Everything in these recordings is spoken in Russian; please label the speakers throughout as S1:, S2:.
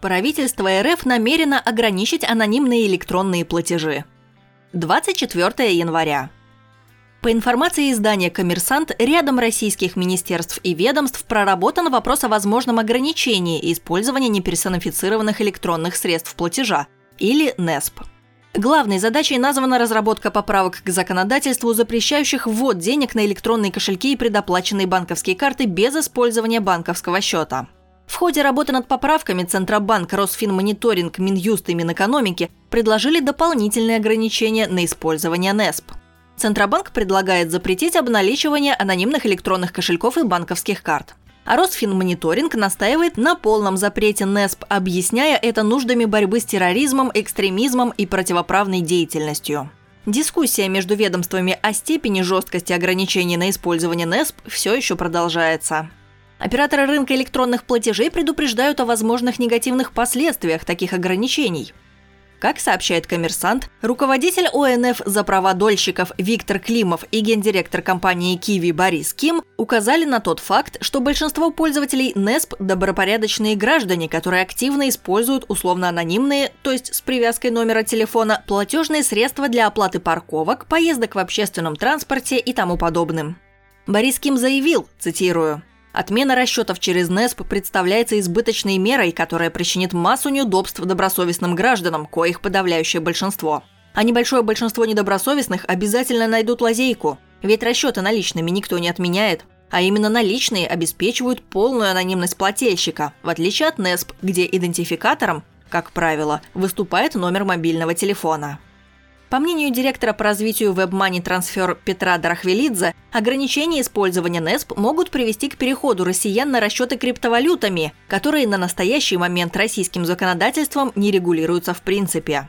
S1: Правительство РФ намерено ограничить анонимные электронные платежи. 24 января. По информации издания «Коммерсант», рядом российских министерств и ведомств проработан вопрос о возможном ограничении использования неперсонифицированных электронных средств платежа, или НЕСП. Главной задачей названа разработка поправок к законодательству, запрещающих ввод денег на электронные кошельки и предоплаченные банковские карты без использования банковского счета. В ходе работы над поправками Центробанк, Росфинмониторинг, Минюст и Минэкономики предложили дополнительные ограничения на использование НЕСП. Центробанк предлагает запретить обналичивание анонимных электронных кошельков и банковских карт. А Росфинмониторинг настаивает на полном запрете НЕСП, объясняя это нуждами борьбы с терроризмом, экстремизмом и противоправной деятельностью. Дискуссия между ведомствами о степени жесткости ограничений на использование НЕСП все еще продолжается. Операторы рынка электронных платежей предупреждают о возможных негативных последствиях таких ограничений – как сообщает коммерсант, руководитель ОНФ за права дольщиков Виктор Климов и гендиректор компании Киви Борис Ким указали на тот факт, что большинство пользователей НЕСП – добропорядочные граждане, которые активно используют условно-анонимные, то есть с привязкой номера телефона, платежные средства для оплаты парковок, поездок в общественном транспорте и тому подобным. Борис Ким заявил, цитирую, Отмена расчетов через НЕСП представляется избыточной мерой, которая причинит массу неудобств добросовестным гражданам, коих подавляющее большинство. А небольшое большинство недобросовестных обязательно найдут лазейку, ведь расчеты наличными никто не отменяет. А именно наличные обеспечивают полную анонимность плательщика, в отличие от НЕСП, где идентификатором, как правило, выступает номер мобильного телефона. По мнению директора по развитию WebMoney Transfer Петра Дарахвелидзе, ограничения использования НЕСП могут привести к переходу россиян на расчеты криптовалютами, которые на настоящий момент российским законодательством не регулируются в принципе.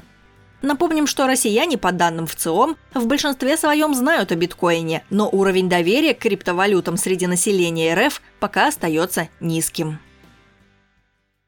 S1: Напомним, что россияне, по данным ВЦИОМ, в большинстве своем знают о биткоине, но уровень доверия к криптовалютам среди населения РФ пока остается низким.